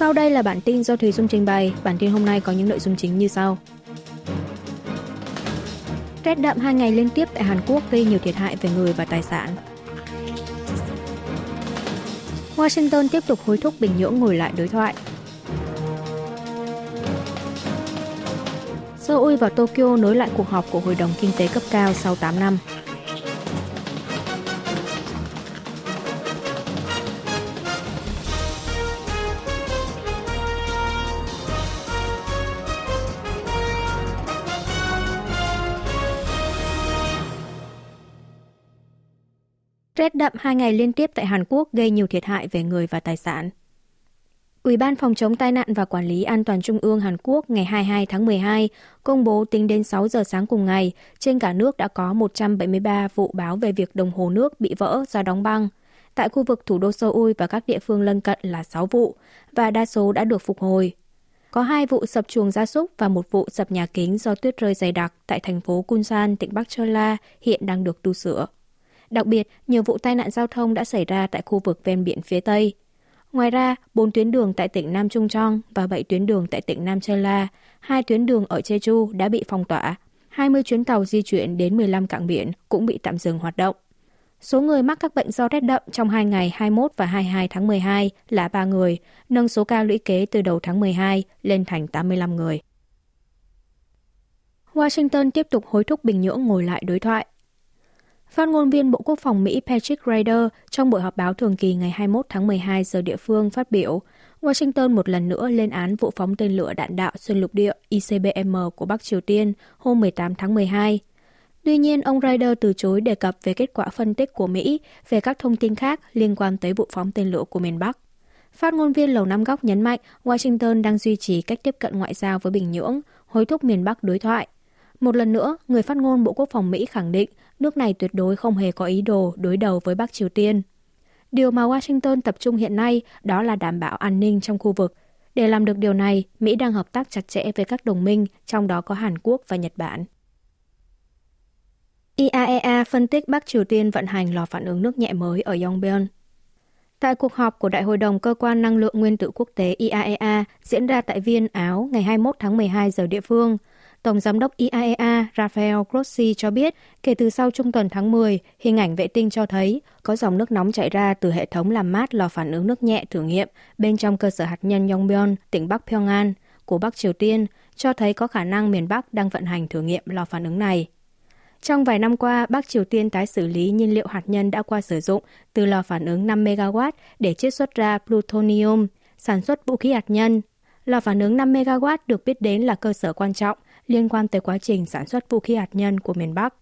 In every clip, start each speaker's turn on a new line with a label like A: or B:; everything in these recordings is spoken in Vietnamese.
A: Sau đây là bản tin do Thùy Dung trình bày. Bản tin hôm nay có những nội dung chính như sau. Rét đậm hai ngày liên tiếp tại Hàn Quốc gây nhiều thiệt hại về người và tài sản. Washington tiếp tục hối thúc Bình Nhưỡng ngồi lại đối thoại. Seoul và Tokyo nối lại cuộc họp của Hội đồng Kinh tế cấp cao sau 8 năm. Rét đậm hai ngày liên tiếp tại Hàn Quốc gây nhiều thiệt hại về người và tài sản. Ủy ban Phòng chống tai nạn và Quản lý An toàn Trung ương Hàn Quốc ngày 22 tháng 12 công bố tính đến 6 giờ sáng cùng ngày, trên cả nước đã có 173 vụ báo về việc đồng hồ nước bị vỡ do đóng băng. Tại khu vực thủ đô Seoul và các địa phương lân cận là 6 vụ, và đa số đã được phục hồi. Có hai vụ sập chuồng gia súc và một vụ sập nhà kính do tuyết rơi dày đặc tại thành phố Kunsan, tỉnh Bắc Chola hiện đang được tu sửa. Đặc biệt, nhiều vụ tai nạn giao thông đã xảy ra tại khu vực ven biển phía Tây. Ngoài ra, 4 tuyến đường tại tỉnh Nam Trung Trong và 7 tuyến đường tại tỉnh Nam Chơ La, 2 tuyến đường ở Jeju đã bị phong tỏa. 20 chuyến tàu di chuyển đến 15 cảng biển cũng bị tạm dừng hoạt động. Số người mắc các bệnh do rét đậm trong 2 ngày 21 và 22 tháng 12 là 3 người, nâng số ca lũy kế từ đầu tháng 12 lên thành 85 người. Washington tiếp tục hối thúc Bình Nhưỡng ngồi lại đối thoại. Phát ngôn viên Bộ Quốc phòng Mỹ Patrick Ryder trong buổi họp báo thường kỳ ngày 21 tháng 12 giờ địa phương phát biểu, Washington một lần nữa lên án vụ phóng tên lửa đạn đạo xuyên lục địa ICBM của Bắc Triều Tiên hôm 18 tháng 12. Tuy nhiên, ông Ryder từ chối đề cập về kết quả phân tích của Mỹ về các thông tin khác liên quan tới vụ phóng tên lửa của miền Bắc. Phát ngôn viên Lầu Năm Góc nhấn mạnh Washington đang duy trì cách tiếp cận ngoại giao với Bình Nhưỡng, hối thúc miền Bắc đối thoại. Một lần nữa, người phát ngôn Bộ Quốc phòng Mỹ khẳng định nước này tuyệt đối không hề có ý đồ đối đầu với Bắc Triều Tiên. Điều mà Washington tập trung hiện nay đó là đảm bảo an ninh trong khu vực. Để làm được điều này, Mỹ đang hợp tác chặt chẽ với các đồng minh, trong đó có Hàn Quốc và Nhật Bản. IAEA phân tích Bắc Triều Tiên vận hành lò phản ứng nước nhẹ mới ở Yongbyon. Tại cuộc họp của Đại hội đồng Cơ quan Năng lượng Nguyên tử Quốc tế IAEA diễn ra tại Viên, Áo ngày 21 tháng 12 giờ địa phương – Tổng giám đốc IAEA Rafael Grossi cho biết, kể từ sau trung tuần tháng 10, hình ảnh vệ tinh cho thấy có dòng nước nóng chảy ra từ hệ thống làm mát lò phản ứng nước nhẹ thử nghiệm bên trong cơ sở hạt nhân Yongbyon, tỉnh Bắc Pyongan của Bắc Triều Tiên, cho thấy có khả năng miền Bắc đang vận hành thử nghiệm lò phản ứng này. Trong vài năm qua, Bắc Triều Tiên tái xử lý nhiên liệu hạt nhân đã qua sử dụng từ lò phản ứng 5 MW để chiết xuất ra plutonium, sản xuất vũ khí hạt nhân. Lò phản ứng 5 MW được biết đến là cơ sở quan trọng liên quan tới quá trình sản xuất vũ khí hạt nhân của miền Bắc.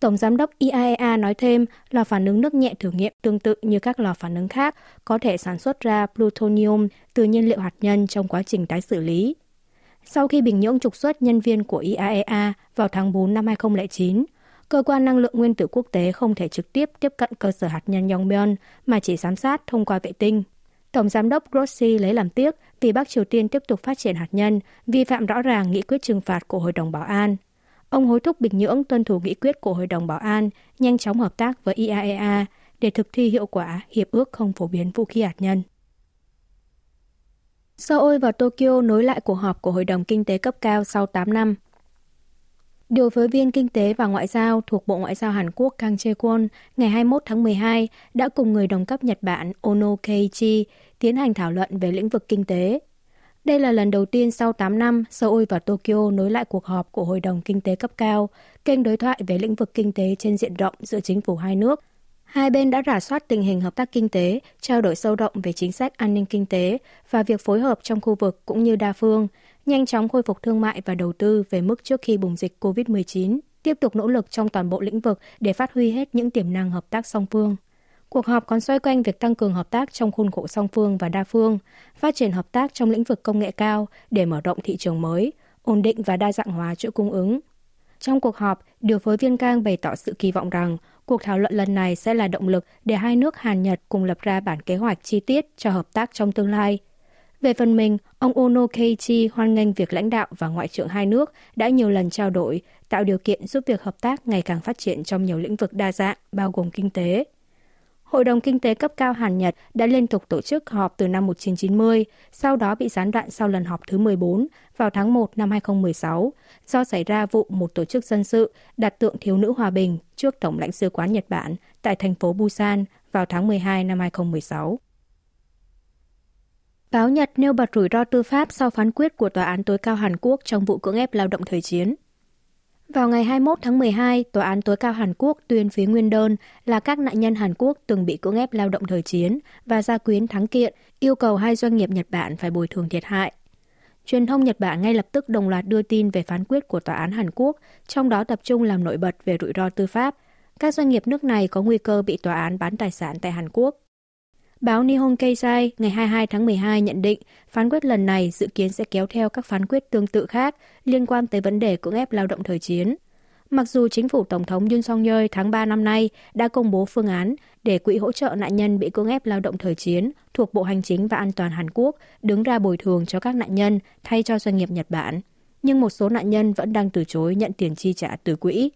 A: Tổng giám đốc IAEA nói thêm, lò phản ứng nước nhẹ thử nghiệm tương tự như các lò phản ứng khác có thể sản xuất ra plutonium từ nhiên liệu hạt nhân trong quá trình tái xử lý. Sau khi Bình Nhưỡng trục xuất nhân viên của IAEA vào tháng 4 năm 2009, Cơ quan năng lượng nguyên tử quốc tế không thể trực tiếp tiếp cận cơ sở hạt nhân Yongbyon mà chỉ giám sát thông qua vệ tinh. Tổng giám đốc Grossi lấy làm tiếc vì Bắc Triều Tiên tiếp tục phát triển hạt nhân, vi phạm rõ ràng nghị quyết trừng phạt của Hội đồng Bảo an. Ông hối thúc Bình Nhưỡng tuân thủ nghị quyết của Hội đồng Bảo an, nhanh chóng hợp tác với IAEA để thực thi hiệu quả hiệp ước không phổ biến vũ khí hạt nhân. Seoul và Tokyo nối lại cuộc họp của Hội đồng Kinh tế cấp cao sau 8 năm. Điều phối viên Kinh tế và Ngoại giao thuộc Bộ Ngoại giao Hàn Quốc Kang Chae-kwon ngày 21 tháng 12 đã cùng người đồng cấp Nhật Bản Ono Keiichi tiến hành thảo luận về lĩnh vực kinh tế. Đây là lần đầu tiên sau 8 năm, Seoul và Tokyo nối lại cuộc họp của Hội đồng Kinh tế cấp cao, kênh đối thoại về lĩnh vực kinh tế trên diện rộng giữa chính phủ hai nước. Hai bên đã rà soát tình hình hợp tác kinh tế, trao đổi sâu rộng về chính sách an ninh kinh tế và việc phối hợp trong khu vực cũng như đa phương, nhanh chóng khôi phục thương mại và đầu tư về mức trước khi bùng dịch COVID-19, tiếp tục nỗ lực trong toàn bộ lĩnh vực để phát huy hết những tiềm năng hợp tác song phương. Cuộc họp còn xoay quanh việc tăng cường hợp tác trong khuôn khổ song phương và đa phương, phát triển hợp tác trong lĩnh vực công nghệ cao để mở rộng thị trường mới, ổn định và đa dạng hóa chuỗi cung ứng. Trong cuộc họp, điều phối viên Cang bày tỏ sự kỳ vọng rằng cuộc thảo luận lần này sẽ là động lực để hai nước Hàn Nhật cùng lập ra bản kế hoạch chi tiết cho hợp tác trong tương lai. Về phần mình, ông Ono Keiichi hoan nghênh việc lãnh đạo và ngoại trưởng hai nước đã nhiều lần trao đổi, tạo điều kiện giúp việc hợp tác ngày càng phát triển trong nhiều lĩnh vực đa dạng, bao gồm kinh tế. Hội đồng Kinh tế cấp cao Hàn Nhật đã liên tục tổ chức họp từ năm 1990, sau đó bị gián đoạn sau lần họp thứ 14 vào tháng 1 năm 2016 do xảy ra vụ một tổ chức dân sự đặt tượng thiếu nữ hòa bình trước Tổng lãnh sự quán Nhật Bản tại thành phố Busan vào tháng 12 năm 2016. Báo Nhật nêu bật rủi ro tư pháp sau phán quyết của Tòa án tối cao Hàn Quốc trong vụ cưỡng ép lao động thời chiến. Vào ngày 21 tháng 12, Tòa án tối cao Hàn Quốc tuyên phía nguyên đơn là các nạn nhân Hàn Quốc từng bị cưỡng ép lao động thời chiến và gia quyến thắng kiện, yêu cầu hai doanh nghiệp Nhật Bản phải bồi thường thiệt hại. Truyền thông Nhật Bản ngay lập tức đồng loạt đưa tin về phán quyết của Tòa án Hàn Quốc, trong đó tập trung làm nổi bật về rủi ro tư pháp. Các doanh nghiệp nước này có nguy cơ bị tòa án bán tài sản tại Hàn Quốc. Báo Nihon Keizai ngày 22 tháng 12 nhận định phán quyết lần này dự kiến sẽ kéo theo các phán quyết tương tự khác liên quan tới vấn đề cưỡng ép lao động thời chiến. Mặc dù chính phủ Tổng thống Yoon song yeol tháng 3 năm nay đã công bố phương án để quỹ hỗ trợ nạn nhân bị cưỡng ép lao động thời chiến thuộc Bộ Hành chính và An toàn Hàn Quốc đứng ra bồi thường cho các nạn nhân thay cho doanh nghiệp Nhật Bản, nhưng một số nạn nhân vẫn đang từ chối nhận tiền chi trả từ quỹ.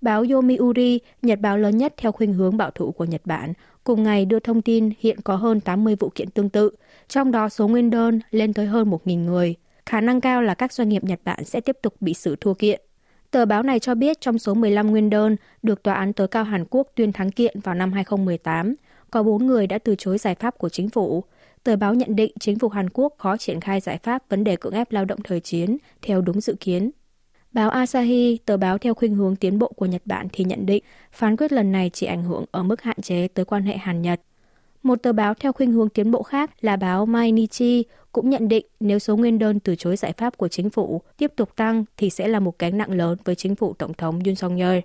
A: Báo Yomiuri, nhật báo lớn nhất theo khuynh hướng bảo thủ của Nhật Bản, cùng ngày đưa thông tin hiện có hơn 80 vụ kiện tương tự, trong đó số nguyên đơn lên tới hơn 1.000 người. Khả năng cao là các doanh nghiệp Nhật Bản sẽ tiếp tục bị xử thua kiện. Tờ báo này cho biết trong số 15 nguyên đơn được Tòa án tối cao Hàn Quốc tuyên thắng kiện vào năm 2018, có 4 người đã từ chối giải pháp của chính phủ. Tờ báo nhận định chính phủ Hàn Quốc khó triển khai giải pháp vấn đề cưỡng ép lao động thời chiến theo đúng dự kiến. Báo Asahi, tờ báo theo khuynh hướng tiến bộ của Nhật Bản thì nhận định phán quyết lần này chỉ ảnh hưởng ở mức hạn chế tới quan hệ Hàn-Nhật. Một tờ báo theo khuynh hướng tiến bộ khác là báo Mainichi cũng nhận định nếu số nguyên đơn từ chối giải pháp của chính phủ tiếp tục tăng thì sẽ là một gánh nặng lớn với chính phủ Tổng thống Yoon song yeol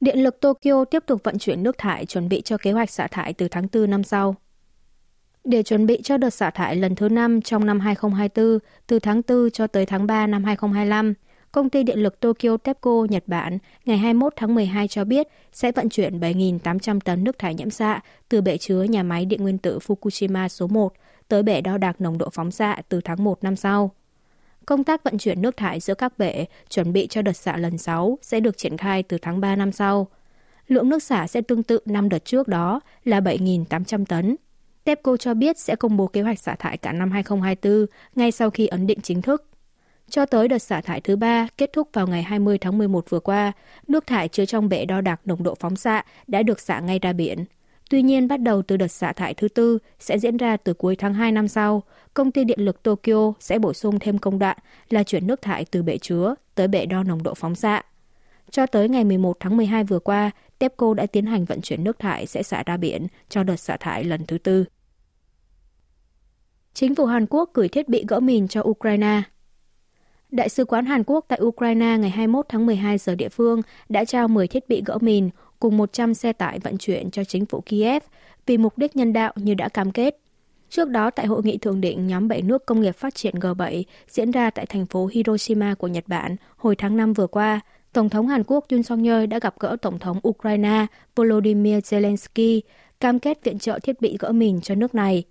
A: Điện lực Tokyo tiếp tục vận chuyển nước thải chuẩn bị cho kế hoạch xả thải từ tháng 4 năm sau. Để chuẩn bị cho đợt xả thải lần thứ 5 trong năm 2024, từ tháng 4 cho tới tháng 3 năm 2025, công ty điện lực Tokyo TEPCO Nhật Bản ngày 21 tháng 12 cho biết sẽ vận chuyển 7.800 tấn nước thải nhiễm xạ từ bể chứa nhà máy điện nguyên tử Fukushima số 1 tới bể đo đạc nồng độ phóng xạ từ tháng 1 năm sau. Công tác vận chuyển nước thải giữa các bể chuẩn bị cho đợt xả lần 6 sẽ được triển khai từ tháng 3 năm sau. Lượng nước xả sẽ tương tự năm đợt trước đó là 7.800 tấn. TEPCO cho biết sẽ công bố kế hoạch xả thải cả năm 2024 ngay sau khi ấn định chính thức. Cho tới đợt xả thải thứ ba kết thúc vào ngày 20 tháng 11 vừa qua, nước thải chứa trong bể đo đạc nồng độ phóng xạ đã được xả ngay ra biển. Tuy nhiên, bắt đầu từ đợt xả thải thứ tư sẽ diễn ra từ cuối tháng 2 năm sau, công ty điện lực Tokyo sẽ bổ sung thêm công đoạn là chuyển nước thải từ bể chứa tới bể đo nồng độ phóng xạ. Cho tới ngày 11 tháng 12 vừa qua, TEPCO đã tiến hành vận chuyển nước thải sẽ xả ra biển cho đợt xả thải lần thứ tư. Chính phủ Hàn Quốc gửi thiết bị gỡ mìn cho Ukraine. Đại sứ quán Hàn Quốc tại Ukraine ngày 21 tháng 12 giờ địa phương đã trao 10 thiết bị gỡ mìn cùng 100 xe tải vận chuyển cho chính phủ Kiev vì mục đích nhân đạo như đã cam kết. Trước đó, tại hội nghị thượng đỉnh nhóm 7 nước công nghiệp phát triển G7 diễn ra tại thành phố Hiroshima của Nhật Bản hồi tháng 5 vừa qua, Tổng thống Hàn Quốc Yoon song yeol đã gặp gỡ Tổng thống Ukraine Volodymyr Zelensky, cam kết viện trợ thiết bị gỡ mìn cho nước này.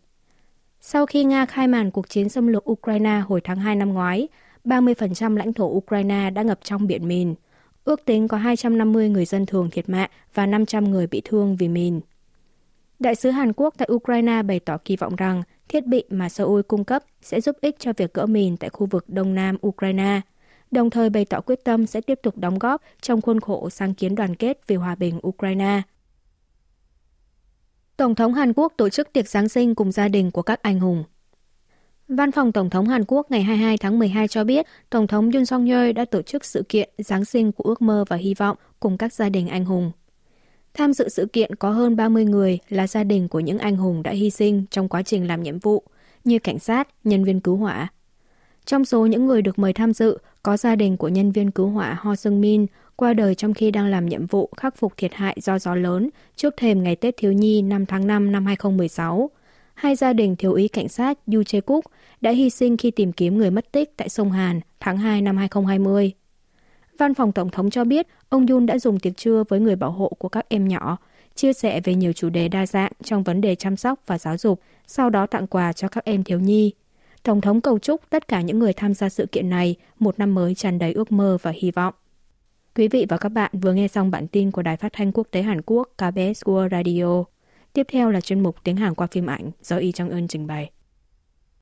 A: Sau khi Nga khai màn cuộc chiến xâm lược Ukraine hồi tháng 2 năm ngoái, 30% lãnh thổ Ukraine đã ngập trong biển mìn. Ước tính có 250 người dân thường thiệt mạng và 500 người bị thương vì mìn. Đại sứ Hàn Quốc tại Ukraine bày tỏ kỳ vọng rằng thiết bị mà Seoul cung cấp sẽ giúp ích cho việc gỡ mìn tại khu vực Đông Nam Ukraine, đồng thời bày tỏ quyết tâm sẽ tiếp tục đóng góp trong khuôn khổ sáng kiến đoàn kết vì hòa bình Ukraine. Tổng thống Hàn Quốc tổ chức tiệc Giáng sinh cùng gia đình của các anh hùng. Văn phòng Tổng thống Hàn Quốc ngày 22 tháng 12 cho biết, Tổng thống Yoon song yeol đã tổ chức sự kiện Giáng sinh của ước mơ và hy vọng cùng các gia đình anh hùng. Tham dự sự kiện có hơn 30 người là gia đình của những anh hùng đã hy sinh trong quá trình làm nhiệm vụ, như cảnh sát, nhân viên cứu hỏa. Trong số những người được mời tham dự có gia đình của nhân viên cứu hỏa Ho Seung Min qua đời trong khi đang làm nhiệm vụ khắc phục thiệt hại do gió lớn trước thềm ngày Tết Thiếu Nhi 5 tháng 5 năm 2016. Hai gia đình thiếu úy cảnh sát Yu Che Kuk đã hy sinh khi tìm kiếm người mất tích tại sông Hàn tháng 2 năm 2020. Văn phòng Tổng thống cho biết ông Yun đã dùng tiệc trưa với người bảo hộ của các em nhỏ, chia sẻ về nhiều chủ đề đa dạng trong vấn đề chăm sóc và giáo dục, sau đó tặng quà cho các em thiếu nhi. Tổng thống cầu chúc tất cả những người tham gia sự kiện này một năm mới tràn đầy ước mơ và hy vọng. Quý vị và các bạn vừa nghe xong bản tin của Đài Phát thanh Quốc tế Hàn Quốc KBS World Radio. Tiếp theo là chuyên mục tiếng Hàn qua phim ảnh do Y Trang Ân trình bày.